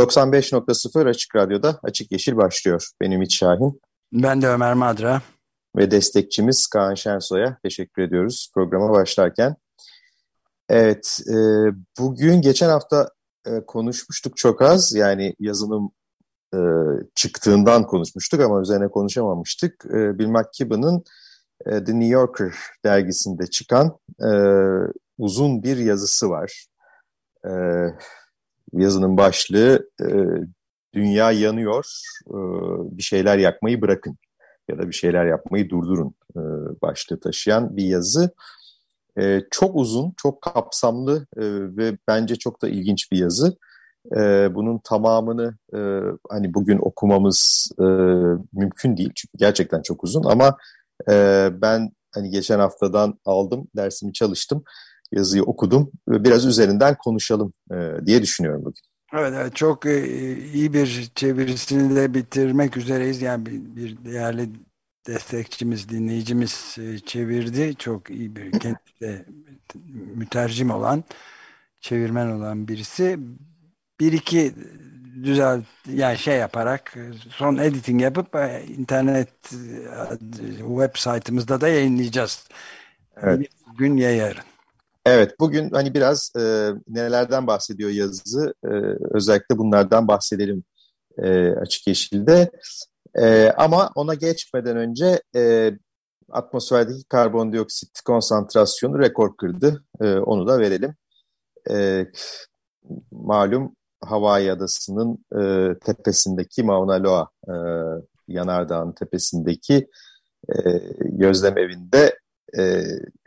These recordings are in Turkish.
...95.0 Açık Radyo'da Açık Yeşil başlıyor. Benim Ümit Şahin. Ben de Ömer Madra. Ve destekçimiz Kaan Şensoy'a teşekkür ediyoruz programa başlarken. Evet, e, bugün geçen hafta e, konuşmuştuk çok az. Yani yazılım e, çıktığından konuşmuştuk ama üzerine konuşamamıştık. E, Bill McKibben'ın e, The New Yorker dergisinde çıkan e, uzun bir yazısı var. E, yazının başlığı e, Dünya yanıyor, e, bir şeyler yakmayı bırakın ya da bir şeyler yapmayı durdurun e, başlığı taşıyan bir yazı. E, çok uzun, çok kapsamlı e, ve bence çok da ilginç bir yazı. E, bunun tamamını e, hani bugün okumamız e, mümkün değil çünkü gerçekten çok uzun ama e, ben hani geçen haftadan aldım, dersimi çalıştım, yazıyı okudum ve biraz üzerinden konuşalım e, diye düşünüyorum bugün. Evet, evet çok e, iyi bir çevirisini de bitirmek üzereyiz. Yani bir, bir değerli destekçimiz, dinleyicimiz e, çevirdi. Çok iyi bir kendisi mütercim olan, çevirmen olan birisi. Bir iki düzel yani şey yaparak son editing yapıp internet web saytımızda da yayınlayacağız. Evet. Gün ya yarın. Evet, bugün hani biraz e, nelerden bahsediyor yazı, e, özellikle bunlardan bahsedelim e, Açık Yeşil'de. E, ama ona geçmeden önce e, atmosferdeki karbondioksit konsantrasyonu rekor kırdı, e, onu da verelim. E, malum Hawaii Adası'nın e, tepesindeki Mauna Loa e, yanardağın tepesindeki e, gözlem evinde e,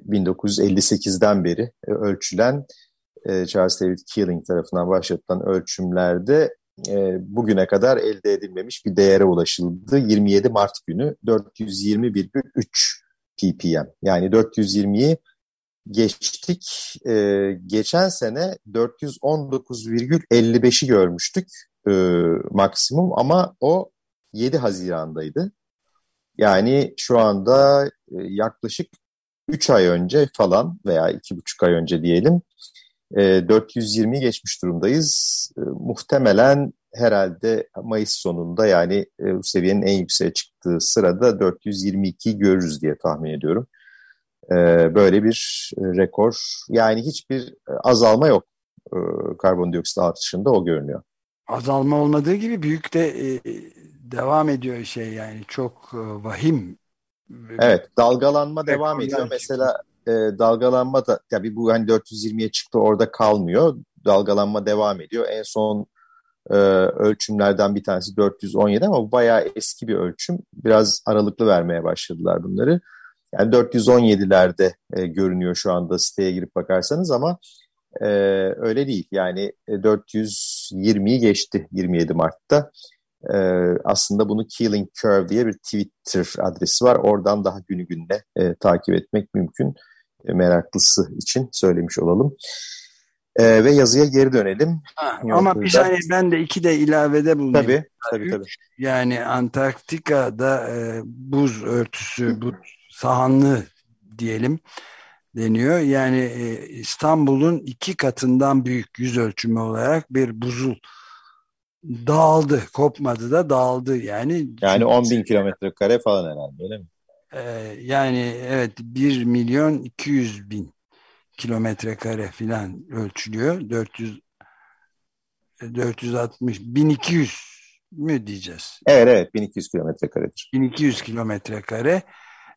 1958'den beri e, ölçülen e, Charles David Keeling tarafından başlatılan ölçümlerde e, bugüne kadar elde edilmemiş bir değere ulaşıldı. 27 Mart günü 420,3 ppm yani 420'yi geçtik. Geçen sene 419,55'i görmüştük maksimum ama o 7 Haziran'daydı. Yani şu anda yaklaşık 3 ay önce falan veya 2,5 ay önce diyelim e, 420'yi geçmiş durumdayız. E, muhtemelen herhalde Mayıs sonunda yani e, bu seviyenin en yükseğe çıktığı sırada 422'yi görürüz diye tahmin ediyorum. E, böyle bir e, rekor yani hiçbir e, azalma yok e, karbondioksit artışında o görünüyor. Azalma olmadığı gibi büyük de e, devam ediyor şey yani çok e, vahim Evet dalgalanma devam ediyor. Mesela e, dalgalanma da tabii bu hani 420'ye çıktı orada kalmıyor. Dalgalanma devam ediyor. En son e, ölçümlerden bir tanesi 417 ama bu bayağı eski bir ölçüm. Biraz aralıklı vermeye başladılar bunları. Yani 417'lerde e, görünüyor şu anda siteye girip bakarsanız ama e, öyle değil. Yani 420'yi e, geçti 27 Mart'ta. E, aslında bunu Killing Curve diye bir Twitter adresi var. Oradan daha günü gününe e, takip etmek mümkün. E, meraklısı için söylemiş olalım. E, ve yazıya geri dönelim. Ha, ama bir saniye ben de iki de ilavede bulunayım. Tabii, tabii, tabii. Yani Antarktika'da e, buz örtüsü, buz sahanlı diyelim deniyor. Yani e, İstanbul'un iki katından büyük yüz ölçümü olarak bir buzul dağıldı. Kopmadı da dağıldı yani. Yani 10 bin kilometre kare falan herhalde öyle mi? Ee, yani evet 1 milyon 200 bin kilometre kare filan ölçülüyor. 400 460 1200 mü diyeceğiz? Evet evet 1200 kilometre karedir. 1200 kilometre kare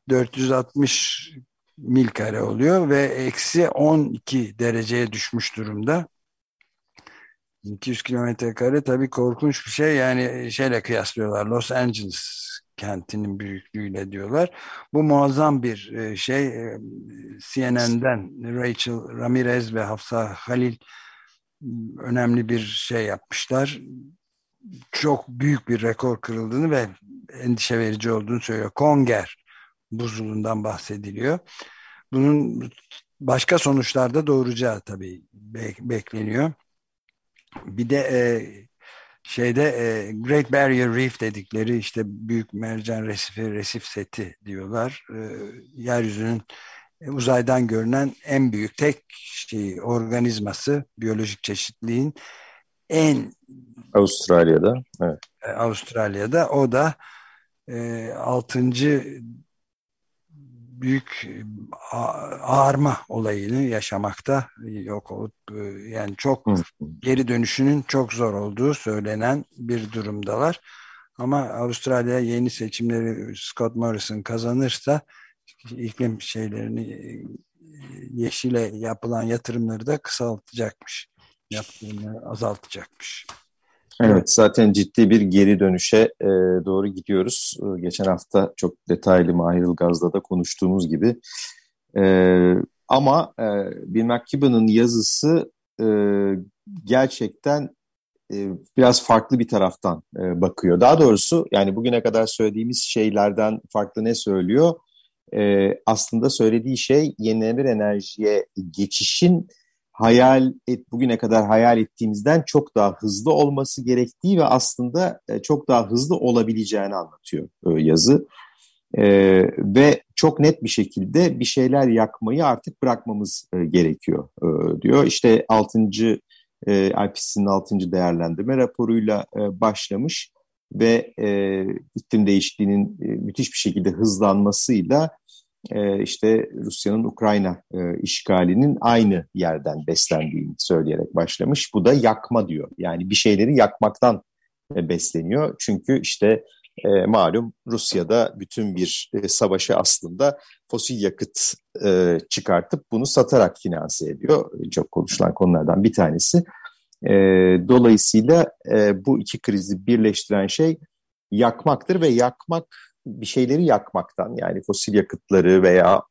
460 mil kare oluyor ve eksi 12 dereceye düşmüş durumda. 200 kilometre kare tabii korkunç bir şey. Yani şeyle kıyaslıyorlar. Los Angeles kentinin büyüklüğüyle diyorlar. Bu muazzam bir e, şey. E, CNN'den Rachel Ramirez ve Hafsa Halil önemli bir şey yapmışlar. Çok büyük bir rekor kırıldığını ve endişe verici olduğunu söylüyor. Konger buzulundan bahsediliyor. Bunun başka sonuçlar da doğuracağı tabii bekleniyor. Bir de e, şeyde e, Great Barrier Reef dedikleri işte büyük mercan resifi, resif seti diyorlar. E, yeryüzünün uzaydan görünen en büyük tek şey organizması biyolojik çeşitliliğin en Avustralya'da evet. E, Avustralya'da o da e, 6 büyük ağarma olayını yaşamakta yok olup e, yani çok geri dönüşünün çok zor olduğu söylenen bir durumdalar. Ama Avustralya yeni seçimleri Scott Morrison kazanırsa iklim şeylerini e, yeşile yapılan yatırımları da kısaltacakmış. Yaptığını azaltacakmış. Evet, zaten ciddi bir geri dönüşe e, doğru gidiyoruz. E, geçen hafta çok detaylı Mahir Ilgaz'da da konuştuğumuz gibi. E, ama e, Bill McKibben'ın yazısı e, gerçekten e, biraz farklı bir taraftan e, bakıyor. Daha doğrusu yani bugüne kadar söylediğimiz şeylerden farklı ne söylüyor? E, aslında söylediği şey yenilenebilir enerjiye geçişin hayal et bugüne kadar hayal ettiğimizden çok daha hızlı olması gerektiği ve aslında e, çok daha hızlı olabileceğini anlatıyor e, yazı. Ee, ve çok net bir şekilde bir şeyler yakmayı artık bırakmamız e, gerekiyor e, diyor. İşte 6. E, IPCC'nin 6. değerlendirme raporuyla e, başlamış ve e, iklim değişikliğinin e, müthiş bir şekilde hızlanmasıyla e, işte Rusya'nın Ukrayna e, işgalinin aynı yerden beslendiğini söyleyerek başlamış. Bu da yakma diyor. Yani bir şeyleri yakmaktan e, besleniyor. Çünkü işte e, malum Rusya'da bütün bir savaşı aslında fosil yakıt çıkartıp bunu satarak finanse ediyor. Çok konuşulan konulardan bir tanesi. Dolayısıyla bu iki krizi birleştiren şey yakmaktır ve yakmak bir şeyleri yakmaktan yani fosil yakıtları veya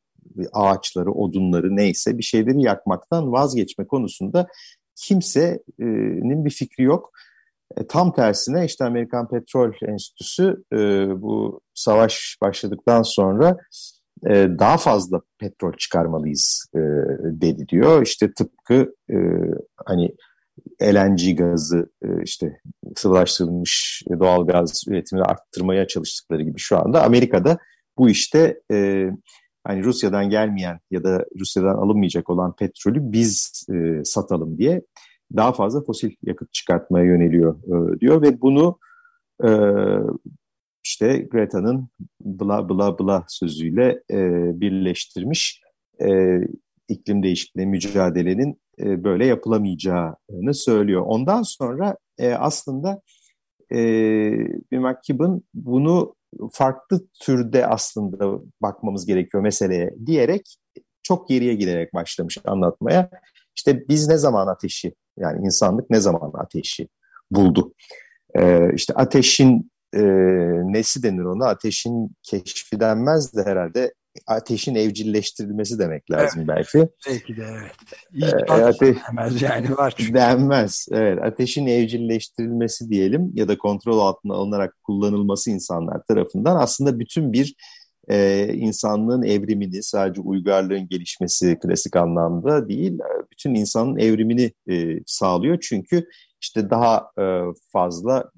ağaçları, odunları neyse bir şeyleri yakmaktan vazgeçme konusunda kimsenin bir fikri yok. E, tam tersine işte Amerikan Petrol Enstitüsü e, bu savaş başladıktan sonra e, daha fazla petrol çıkarmalıyız dedi diyor. İşte tıpkı hani LNG gazı e, işte sıvılaştırılmış doğal gaz üretimini arttırmaya çalıştıkları gibi şu anda Amerika'da bu işte e, hani Rusya'dan gelmeyen ya da Rusya'dan alınmayacak olan petrolü biz e, satalım diye daha fazla fosil yakıt çıkartmaya yöneliyor e, diyor ve bunu e, işte Greta'nın bla bla bla sözüyle e, birleştirmiş e, iklim değişikliği mücadelenin e, böyle yapılamayacağını söylüyor. Ondan sonra e, aslında e, bir McKibben bunu farklı türde aslında bakmamız gerekiyor meseleye diyerek çok geriye giderek başlamış anlatmaya. İşte biz ne zaman ateşi yani insanlık ne zaman ateşi buldu? Ee, işte ateşin e, nesi denir ona? Ateşin keşfi denmez de herhalde ateşin evcilleştirilmesi demek lazım evet. belki. Belki de evet. İlk ee, ateş, denmez yani var çünkü. Denmez. Evet. Ateşin evcilleştirilmesi diyelim ya da kontrol altına alınarak kullanılması insanlar tarafından aslında bütün bir e, insanlığın evrimini sadece uygarlığın gelişmesi klasik anlamda değil bütün insanın evrimini e, sağlıyor. Çünkü işte daha e, fazla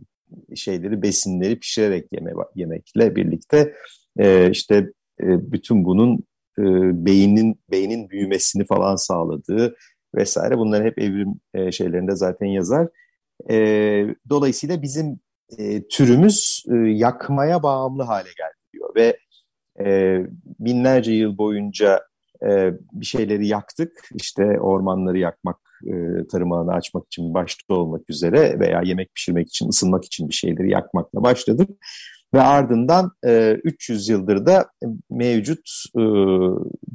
şeyleri besinleri pişirerek yeme, yemekle birlikte e, işte e, bütün bunun e, beynin beynin büyümesini falan sağladığı vesaire bunların hep evrim e, şeylerinde zaten yazar. E, dolayısıyla bizim türümüz yakmaya bağımlı hale geldi diyor ve binlerce yıl boyunca bir şeyleri yaktık. İşte ormanları yakmak, tarım alanı açmak için başta olmak üzere veya yemek pişirmek için, ısınmak için bir şeyleri yakmakla başladık. Ve ardından e, 300 yıldır da mevcut e,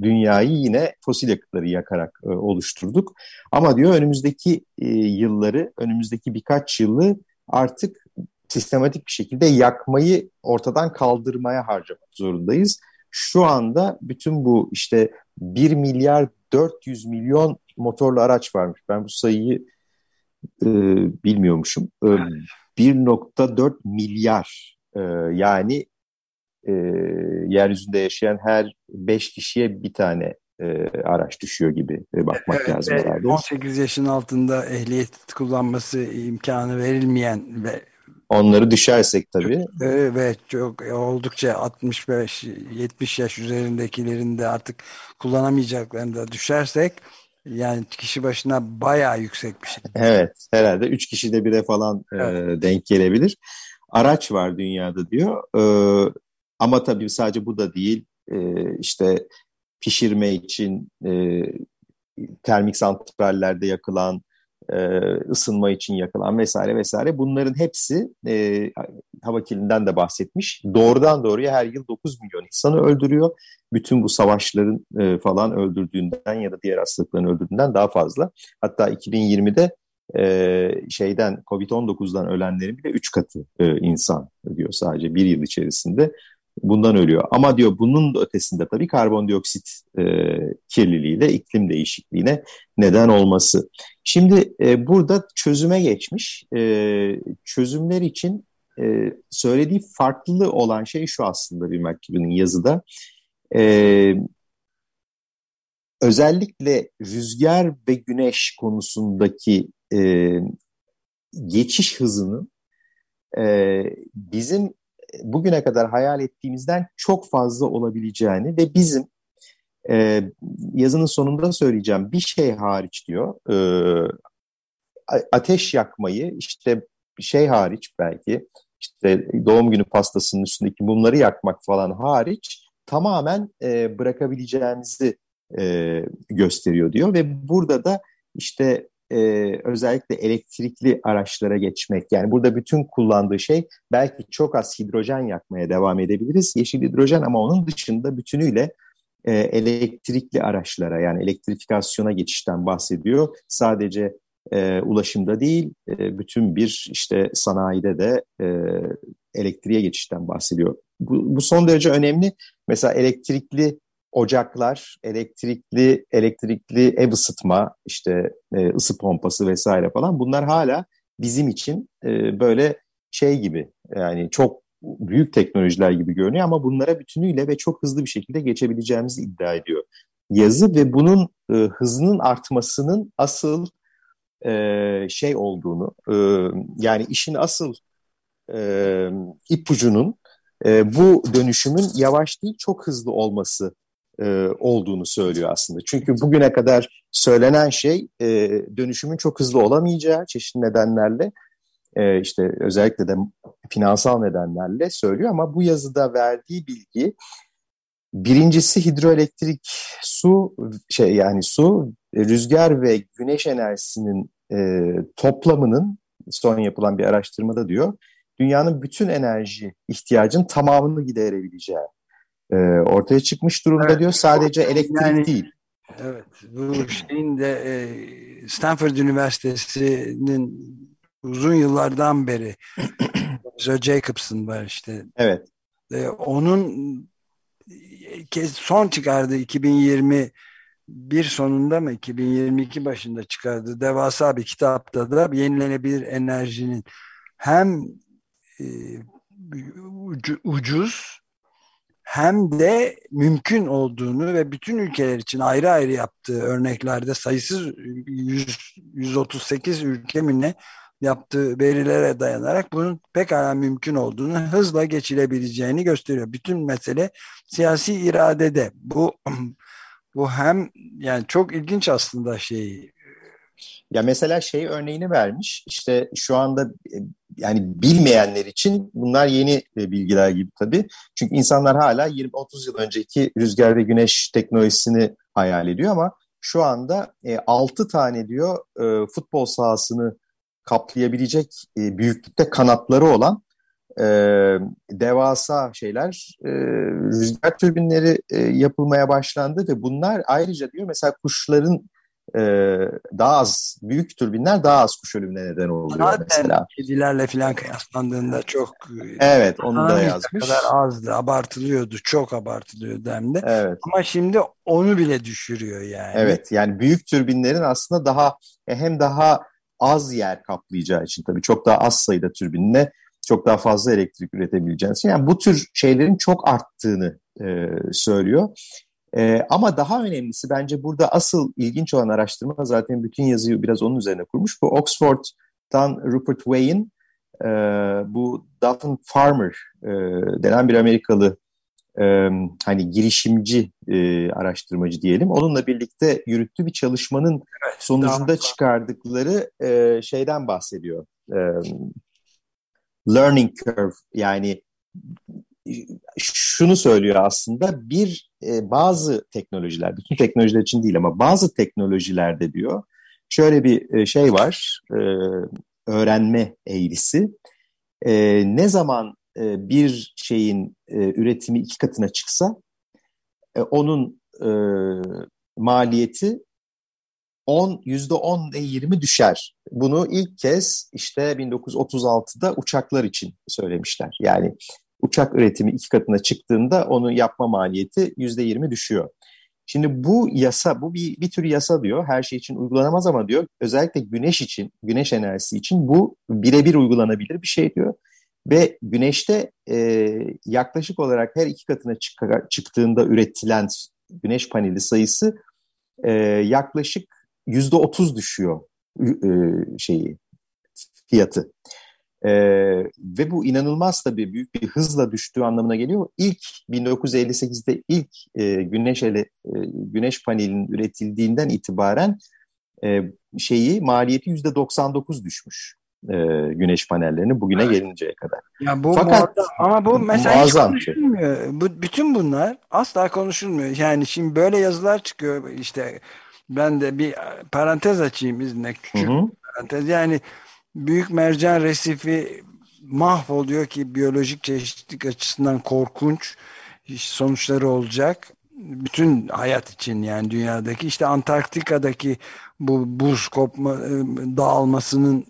dünyayı yine fosil yakıtları yakarak e, oluşturduk. Ama diyor önümüzdeki e, yılları, önümüzdeki birkaç yılı artık sistematik bir şekilde yakmayı ortadan kaldırmaya harcamak zorundayız. Şu anda bütün bu işte 1 milyar 400 milyon motorlu araç varmış. Ben bu sayıyı e, bilmiyormuşum. E, 1.4 milyar e, yani e, yeryüzünde yaşayan her 5 kişiye bir tane e, araç düşüyor gibi e, bakmak evet, lazım herhalde. 18 yaşın altında ehliyet kullanması imkanı verilmeyen ve Onları düşersek tabii. Evet çok oldukça 65-70 yaş üzerindekilerin de artık kullanamayacaklarını da düşersek yani kişi başına bayağı yüksek bir şey. Evet herhalde 3 kişi de bire falan e, evet. e, denk gelebilir. Araç var dünyada diyor. E, ama tabii sadece bu da değil. E, işte pişirme için e, termik santrallerde yakılan e, ısınma için yakılan vesaire vesaire bunların hepsi e, hava kirliliğinden de bahsetmiş. Doğrudan doğruya her yıl 9 milyon insanı öldürüyor. Bütün bu savaşların e, falan öldürdüğünden ya da diğer hastalıkların öldürdüğünden daha fazla. Hatta 2020'de e, şeyden Covid-19'dan ölenlerin bile 3 katı e, insan diyor sadece bir yıl içerisinde bundan ölüyor. Ama diyor bunun ötesinde tabii karbondioksit e, kirliliğiyle iklim değişikliğine neden olması. Şimdi e, burada çözüme geçmiş. E, çözümler için e, söylediği farklı olan şey şu aslında bir McKibben'in yazıda. E, özellikle rüzgar ve güneş konusundaki e, geçiş hızının e, bizim bugüne kadar hayal ettiğimizden çok fazla olabileceğini ve bizim e, yazının sonunda söyleyeceğim bir şey hariç diyor e, ateş yakmayı işte şey hariç belki işte doğum günü pastasının üstündeki mumları yakmak falan hariç tamamen e, bırakabileceğimizi e, gösteriyor diyor ve burada da işte e, özellikle elektrikli araçlara geçmek. Yani burada bütün kullandığı şey belki çok az hidrojen yakmaya devam edebiliriz. Yeşil hidrojen ama onun dışında bütünüyle e, elektrikli araçlara yani elektrifikasyona geçişten bahsediyor. Sadece e, ulaşımda değil, e, bütün bir işte sanayide de e, elektriğe geçişten bahsediyor. Bu, bu son derece önemli. Mesela elektrikli ocaklar, elektrikli elektrikli ev ısıtma, işte e, ısı pompası vesaire falan. Bunlar hala bizim için e, böyle şey gibi yani çok büyük teknolojiler gibi görünüyor ama bunlara bütünüyle ve çok hızlı bir şekilde geçebileceğimizi iddia ediyor. Yazı ve bunun e, hızının artmasının asıl e, şey olduğunu e, yani işin asıl e, ipucunun e, bu dönüşümün yavaş değil çok hızlı olması e, olduğunu söylüyor aslında. Çünkü bugüne kadar söylenen şey e, dönüşümün çok hızlı olamayacağı çeşitli nedenlerle e, işte özellikle de finansal nedenlerle söylüyor ama bu yazıda verdiği bilgi birincisi hidroelektrik su şey yani su rüzgar ve güneş enerjisinin e, toplamının son yapılan bir araştırmada diyor dünyanın bütün enerji ihtiyacının tamamını giderebileceği e, ortaya çıkmış durumda evet, diyor. Sadece elektrik yani, değil. Evet. Bu şeyin de e, Stanford Üniversitesi'nin uzun yıllardan beri Sir Jacobson var işte. Evet. E, onun son çıkardığı 2020 bir sonunda mı 2022 başında çıkardığı devasa bir kitapta da yenilenebilir enerjinin hem e, ucuz hem de mümkün olduğunu ve bütün ülkeler için ayrı ayrı yaptığı örneklerde sayısız 100, 138 ülke yaptığı verilere dayanarak bunun pekala mümkün olduğunu hızla geçilebileceğini gösteriyor. Bütün mesele siyasi iradede. Bu bu hem yani çok ilginç aslında şey ya mesela şey örneğini vermiş. İşte şu anda e, yani bilmeyenler için bunlar yeni e, bilgiler gibi tabii. Çünkü insanlar hala 20-30 yıl önceki rüzgar ve güneş teknolojisini hayal ediyor ama şu anda e, 6 tane diyor e, futbol sahasını kaplayabilecek e, büyüklükte kanatları olan e, devasa şeyler e, rüzgar türbinleri e, yapılmaya başlandı ve bunlar ayrıca diyor mesela kuşların e, daha az büyük türbinler daha az kuş ölümüne neden oluyor Zaten mesela. Kedilerle falan kıyaslandığında çok Evet onu da yazmış. kadar azdı abartılıyordu çok abartılıyordu hem de. Evet. Ama şimdi onu bile düşürüyor yani. Evet yani büyük türbinlerin aslında daha e, hem daha az yer kaplayacağı için tabii çok daha az sayıda türbinle çok daha fazla elektrik üretebileceğiniz için. Yani bu tür şeylerin çok arttığını e, söylüyor. E, ama daha önemlisi bence burada asıl ilginç olan araştırma zaten bütün yazıyı biraz onun üzerine kurmuş. Bu Oxford'dan Rupert Wayne e, bu Dalton Farmer e, denen bir Amerikalı e, hani girişimci e, araştırmacı diyelim. Onunla birlikte yürüttüğü bir çalışmanın evet, sonucunda çıkardıkları e, şeyden bahsediyor. E, learning curve yani şunu söylüyor aslında bir e, bazı teknolojiler, bütün teknolojiler için değil ama bazı teknolojilerde diyor şöyle bir e, şey var, e, öğrenme eğrisi. E, ne zaman e, bir şeyin e, üretimi iki katına çıksa e, onun e, maliyeti 10 yüzde 10 ile 20 düşer. Bunu ilk kez işte 1936'da uçaklar için söylemişler. Yani uçak üretimi iki katına çıktığında onun yapma maliyeti yüzde 20 düşüyor. Şimdi bu yasa, bu bir, bir tür yasa diyor. Her şey için uygulanamaz ama diyor özellikle güneş için, güneş enerjisi için bu birebir uygulanabilir bir şey diyor. Ve güneşte e, yaklaşık olarak her iki katına çık çıktığında üretilen güneş paneli sayısı e, yaklaşık yüzde otuz düşüyor e, şeyi fiyatı. E, ve bu inanılmaz tabii büyük bir hızla düştüğü anlamına geliyor. İlk 1958'de ilk e, güneş ele, e, güneş panelinin üretildiğinden itibaren e, şeyi maliyeti yüzde 99 düşmüş e, güneş panellerini bugüne evet. gelinceye kadar. Ya bu Fakat muazzam, ama bu mesela hiç konuşulmuyor. Şey. Bu, bütün bunlar asla konuşulmuyor. Yani şimdi böyle yazılar çıkıyor işte ben de bir parantez açayım izne küçük hı hı. parantez. Yani büyük mercan resifi mahvoluyor ki biyolojik çeşitlilik açısından korkunç sonuçları olacak. Bütün hayat için yani dünyadaki işte Antarktika'daki bu buz kopma e, dağılmasının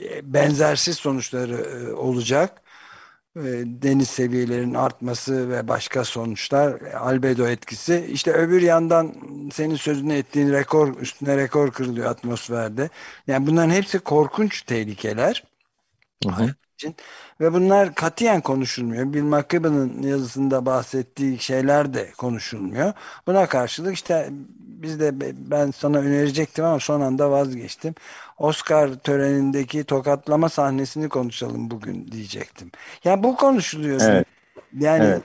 e, benzersiz sonuçları e, olacak. Deniz seviyelerinin artması ve başka sonuçlar albedo etkisi. İşte öbür yandan senin sözünü ettiğin rekor üstüne rekor kırılıyor atmosferde. Yani bunların hepsi korkunç tehlikeler. Hı. İçin. Ve bunlar katiyen konuşulmuyor. Bill McKibben'ın yazısında bahsettiği şeyler de konuşulmuyor. Buna karşılık işte biz de ben sana önerecektim ama son anda vazgeçtim. Oscar törenindeki tokatlama sahnesini konuşalım bugün diyecektim. Yani bu konuşuluyor. Evet. Yani evet.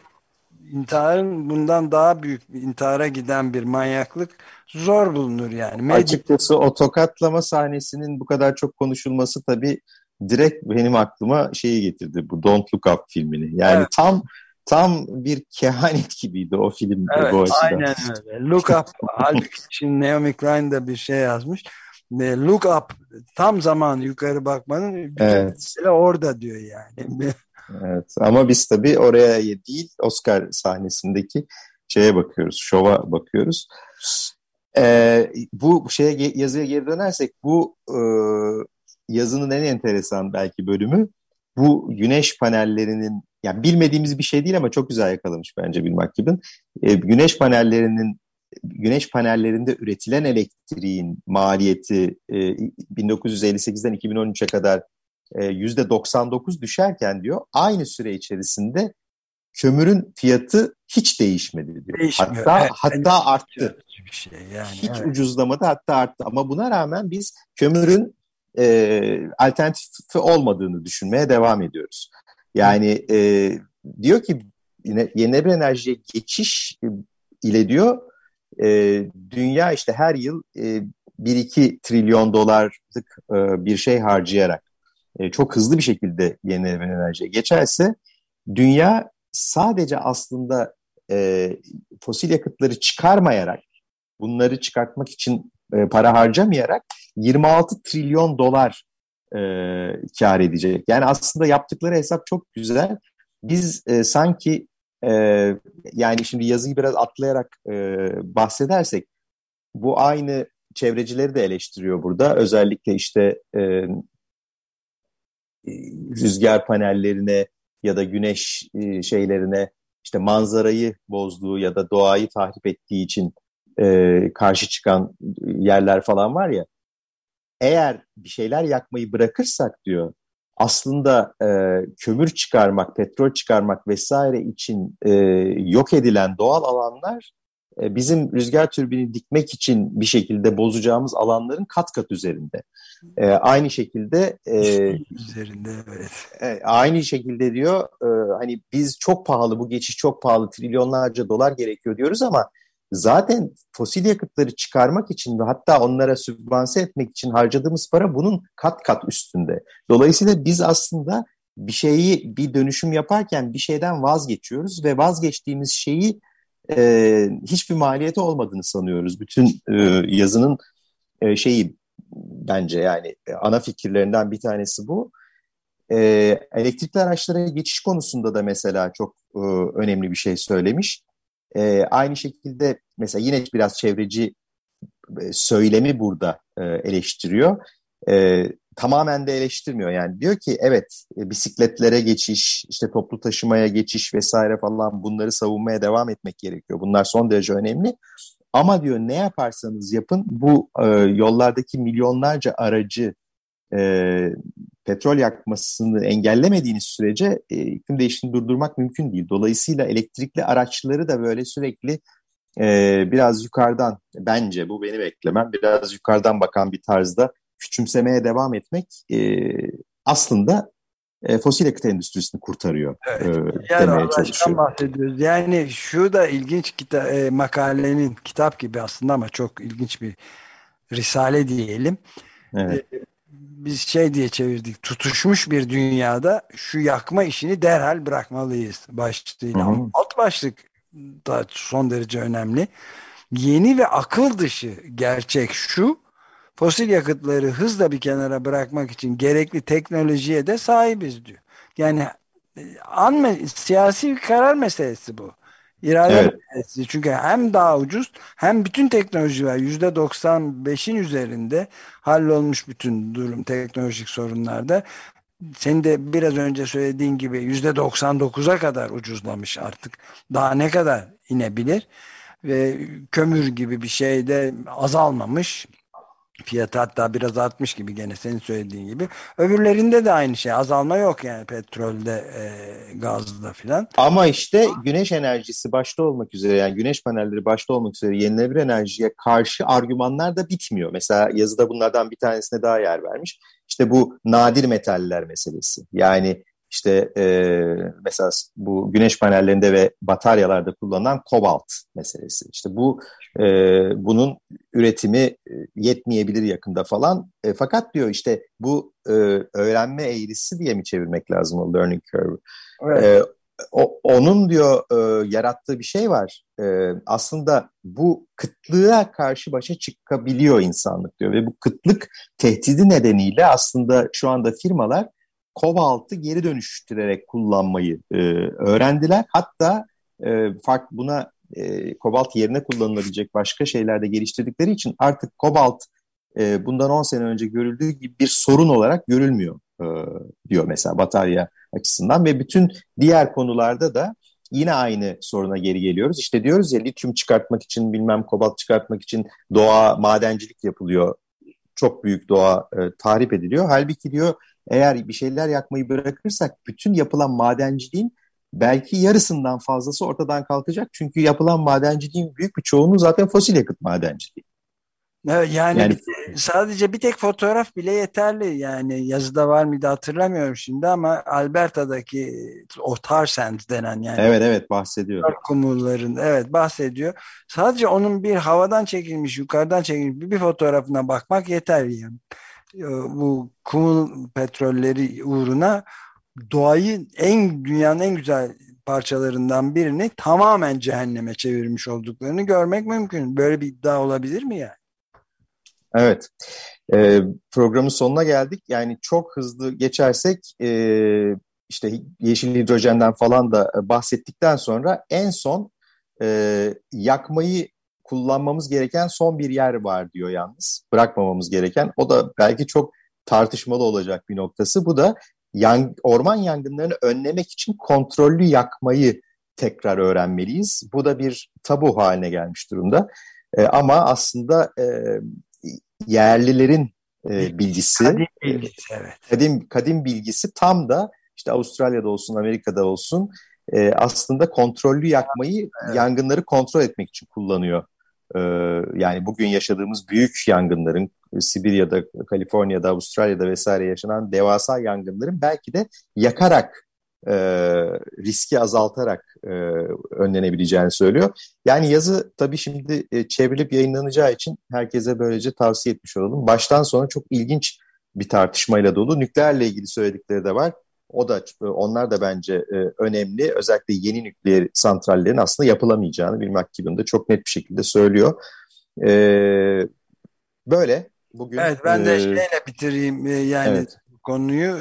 intiharın bundan daha büyük bir intihara giden bir manyaklık zor bulunur yani. Med Açıkçası o tokatlama sahnesinin bu kadar çok konuşulması tabii direkt benim aklıma şeyi getirdi bu Don't Look Up filmini. Yani evet. tam tam bir kehanet gibiydi o film evet, bu açıdan. Aynen öyle. Look Up halbuki şimdi Naomi Klein de bir şey yazmış. Look Up tam zaman yukarı bakmanın evet. orada diyor yani. evet ama biz tabii oraya değil Oscar sahnesindeki şeye bakıyoruz, şova bakıyoruz. Ee, bu şeye yazıya geri dönersek bu e, yazının en enteresan belki bölümü bu güneş panellerinin yani bilmediğimiz bir şey değil ama çok güzel yakalamış bence Bill McKibben. E, güneş panellerinin güneş panellerinde üretilen elektriğin maliyeti e, 1958'den 2013'e kadar e, yüzde 99 düşerken diyor aynı süre içerisinde kömürün fiyatı hiç değişmedi diyor. Değişmiyor. Hatta evet, hatta arttı. Bir şey yani. Hiç evet. ucuzlamadı hatta arttı ama buna rağmen biz kömürün e, alternatifi olmadığını düşünmeye devam ediyoruz. Yani e, diyor ki yenilenebilir enerjiye geçiş ile diyor e, dünya işte her yıl e, 1-2 trilyon dolarlık e, bir şey harcayarak e, çok hızlı bir şekilde yenilenebilir enerjiye geçerse dünya sadece aslında e, fosil yakıtları çıkarmayarak bunları çıkartmak için e, para harcamayarak 26 trilyon dolar e, kar edecek. Yani aslında yaptıkları hesap çok güzel. Biz e, sanki e, yani şimdi yazıyı biraz atlayarak e, bahsedersek bu aynı çevrecileri de eleştiriyor burada. Özellikle işte e, rüzgar panellerine ya da güneş e, şeylerine işte manzarayı bozduğu ya da doğayı tahrip ettiği için e, karşı çıkan yerler falan var ya. Eğer bir şeyler yakmayı bırakırsak diyor aslında e, kömür çıkarmak, petrol çıkarmak vesaire için e, yok edilen doğal alanlar e, bizim rüzgar türbini dikmek için bir şekilde bozacağımız alanların kat kat üzerinde. E, aynı şekilde e, üzerinde evet. E, aynı şekilde diyor e, hani biz çok pahalı bu geçiş çok pahalı trilyonlarca dolar gerekiyor diyoruz ama zaten fosil yakıtları çıkarmak için ve hatta onlara sübvanse etmek için harcadığımız para bunun kat kat üstünde. Dolayısıyla biz aslında bir şeyi bir dönüşüm yaparken bir şeyden vazgeçiyoruz ve vazgeçtiğimiz şeyi e, hiçbir maliyeti olmadığını sanıyoruz. Bütün e, yazının e, şeyi bence yani ana fikirlerinden bir tanesi bu. E, elektrikli araçlara geçiş konusunda da mesela çok e, önemli bir şey söylemiş. E, aynı şekilde mesela yine biraz çevreci e, söylemi burada e, eleştiriyor. E, tamamen de eleştirmiyor yani. Diyor ki evet e, bisikletlere geçiş, işte toplu taşımaya geçiş vesaire falan bunları savunmaya devam etmek gerekiyor. Bunlar son derece önemli. Ama diyor ne yaparsanız yapın bu e, yollardaki milyonlarca aracı e, petrol yakmasını engellemediğiniz sürece e, iklim değişikliğini durdurmak mümkün değil. Dolayısıyla elektrikli araçları da böyle sürekli e, biraz yukarıdan bence bu benim eklemem biraz yukarıdan bakan bir tarzda küçümsemeye devam etmek e, aslında e, fosil yakıt endüstrisini kurtarıyor. Evet. E, yani çalışıyor. bahsediyoruz. Yani şu da ilginç kita e, makalenin kitap gibi aslında ama çok ilginç bir risale diyelim. Evet. E, biz şey diye çevirdik. Tutuşmuş bir dünyada şu yakma işini derhal bırakmalıyız başlığıyla. Hı hı. Alt başlık da son derece önemli. Yeni ve akıl dışı gerçek şu fosil yakıtları hızla bir kenara bırakmak için gerekli teknolojiye de sahibiz diyor. Yani e, an siyasi bir karar meselesi bu. İrade evet. meselesi. Çünkü hem daha ucuz hem bütün teknolojiler yüzde 95'in üzerinde hallolmuş bütün durum teknolojik sorunlarda. Senin de biraz önce söylediğin gibi yüzde 99'a kadar ucuzlamış artık. Daha ne kadar inebilir? Ve kömür gibi bir şey de azalmamış Fiyatı hatta biraz artmış gibi gene senin söylediğin gibi. Öbürlerinde de aynı şey. Azalma yok yani petrolde, e, gazda filan. Ama işte güneş enerjisi başta olmak üzere yani güneş panelleri başta olmak üzere yenilenebilir enerjiye karşı argümanlar da bitmiyor. Mesela yazıda bunlardan bir tanesine daha yer vermiş. İşte bu nadir metaller meselesi. Yani işte e, mesela bu güneş panellerinde ve bataryalarda kullanılan kobalt meselesi. İşte bu e, bunun üretimi e, yetmeyebilir yakında falan. E, fakat diyor işte bu e, öğrenme eğrisi diye mi çevirmek lazım o learning curve? Evet. E, o, onun diyor e, yarattığı bir şey var. E, aslında bu kıtlığa karşı başa çıkabiliyor insanlık diyor ve bu kıtlık tehdidi nedeniyle aslında şu anda firmalar kobaltı geri dönüştürerek kullanmayı e, öğrendiler. Hatta e, fark buna e, kobalt yerine kullanılabilecek başka şeyler de geliştirdikleri için artık kobalt e, bundan 10 sene önce görüldüğü gibi bir sorun olarak görülmüyor e, diyor mesela batarya açısından ve bütün diğer konularda da yine aynı soruna geri geliyoruz. İşte diyoruz ya lityum çıkartmak için bilmem kobalt çıkartmak için doğa madencilik yapılıyor. Çok büyük doğa e, tahrip ediliyor. Halbuki diyor eğer bir şeyler yakmayı bırakırsak bütün yapılan madenciliğin belki yarısından fazlası ortadan kalkacak. Çünkü yapılan madenciliğin büyük bir çoğunluğu zaten fosil yakıt madenciliği. Evet, yani, yani sadece bir tek fotoğraf bile yeterli. Yani yazıda var mıydı hatırlamıyorum şimdi ama Alberta'daki o tar sands denen yani. Evet evet bahsediyor. Kumulların evet bahsediyor. Sadece onun bir havadan çekilmiş, yukarıdan çekilmiş bir fotoğrafına bakmak yeter yani. Ee, bu kumul petrolleri uğruna doğayı en dünyanın en güzel parçalarından birini tamamen cehenneme çevirmiş olduklarını görmek mümkün. Böyle bir iddia olabilir mi yani? Evet. E, programın sonuna geldik. Yani çok hızlı geçersek e, işte yeşil hidrojenden falan da bahsettikten sonra en son e, yakmayı kullanmamız gereken son bir yer var diyor yalnız. Bırakmamamız gereken. O da belki çok tartışmalı olacak bir noktası. Bu da yang, orman yangınlarını önlemek için kontrollü yakmayı tekrar öğrenmeliyiz. Bu da bir tabu haline gelmiş durumda. E, ama aslında e, yerlilerin e, bilgisi. Kadim bilgisi evet. Kadim, kadim bilgisi tam da işte Avustralya'da olsun, Amerika'da olsun e, aslında kontrollü yakmayı evet. yangınları kontrol etmek için kullanıyor. E, yani bugün yaşadığımız büyük yangınların Sibirya'da, Kaliforniya'da, Avustralya'da vesaire yaşanan devasa yangınların belki de yakarak e, riski azaltarak e, önlenebileceğini söylüyor. Yani yazı tabii şimdi e, çevrilip yayınlanacağı için herkese böylece tavsiye etmiş olalım. Baştan sona çok ilginç bir tartışmayla dolu. Nükleerle ilgili söyledikleri de var. O da onlar da bence e, önemli. Özellikle yeni nükleer santrallerin aslında yapılamayacağını Bill McKibben de çok net bir şekilde söylüyor. E, böyle bugün. Evet ben de e, şeyle bitireyim yani evet. konuyu.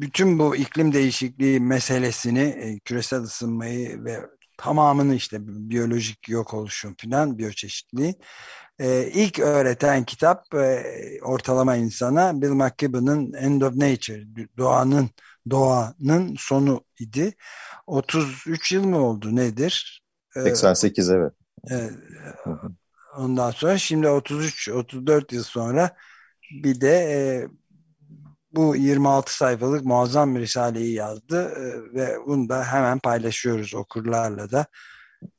Bütün bu iklim değişikliği meselesini, küresel ısınmayı ve tamamını işte biyolojik yok oluşum filan biyoçeşitliği e, ilk öğreten kitap e, ortalama insana Bill McKibben'ın End of Nature, doğanın doğanın sonu idi. 33 yıl mı oldu nedir? 88 evet. E, ondan sonra şimdi 33 34 yıl sonra bir de e, bu 26 sayfalık muazzam bir risaleyi yazdı e, ve bunu da hemen paylaşıyoruz okurlarla da.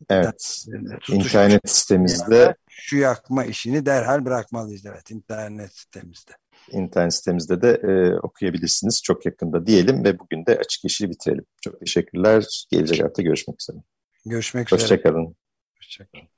Evet. İnternet sitemizde şu yakma işini derhal bırakmalıyız. Evet internet sitemizde. İnternet sitemizde de e, okuyabilirsiniz çok yakında diyelim ve bugün de açık yeşili bitirelim. Çok teşekkürler. Gelecek hafta görüşmek üzere. Görüşmek üzere. Hoşçakalın. Hoşçakalın.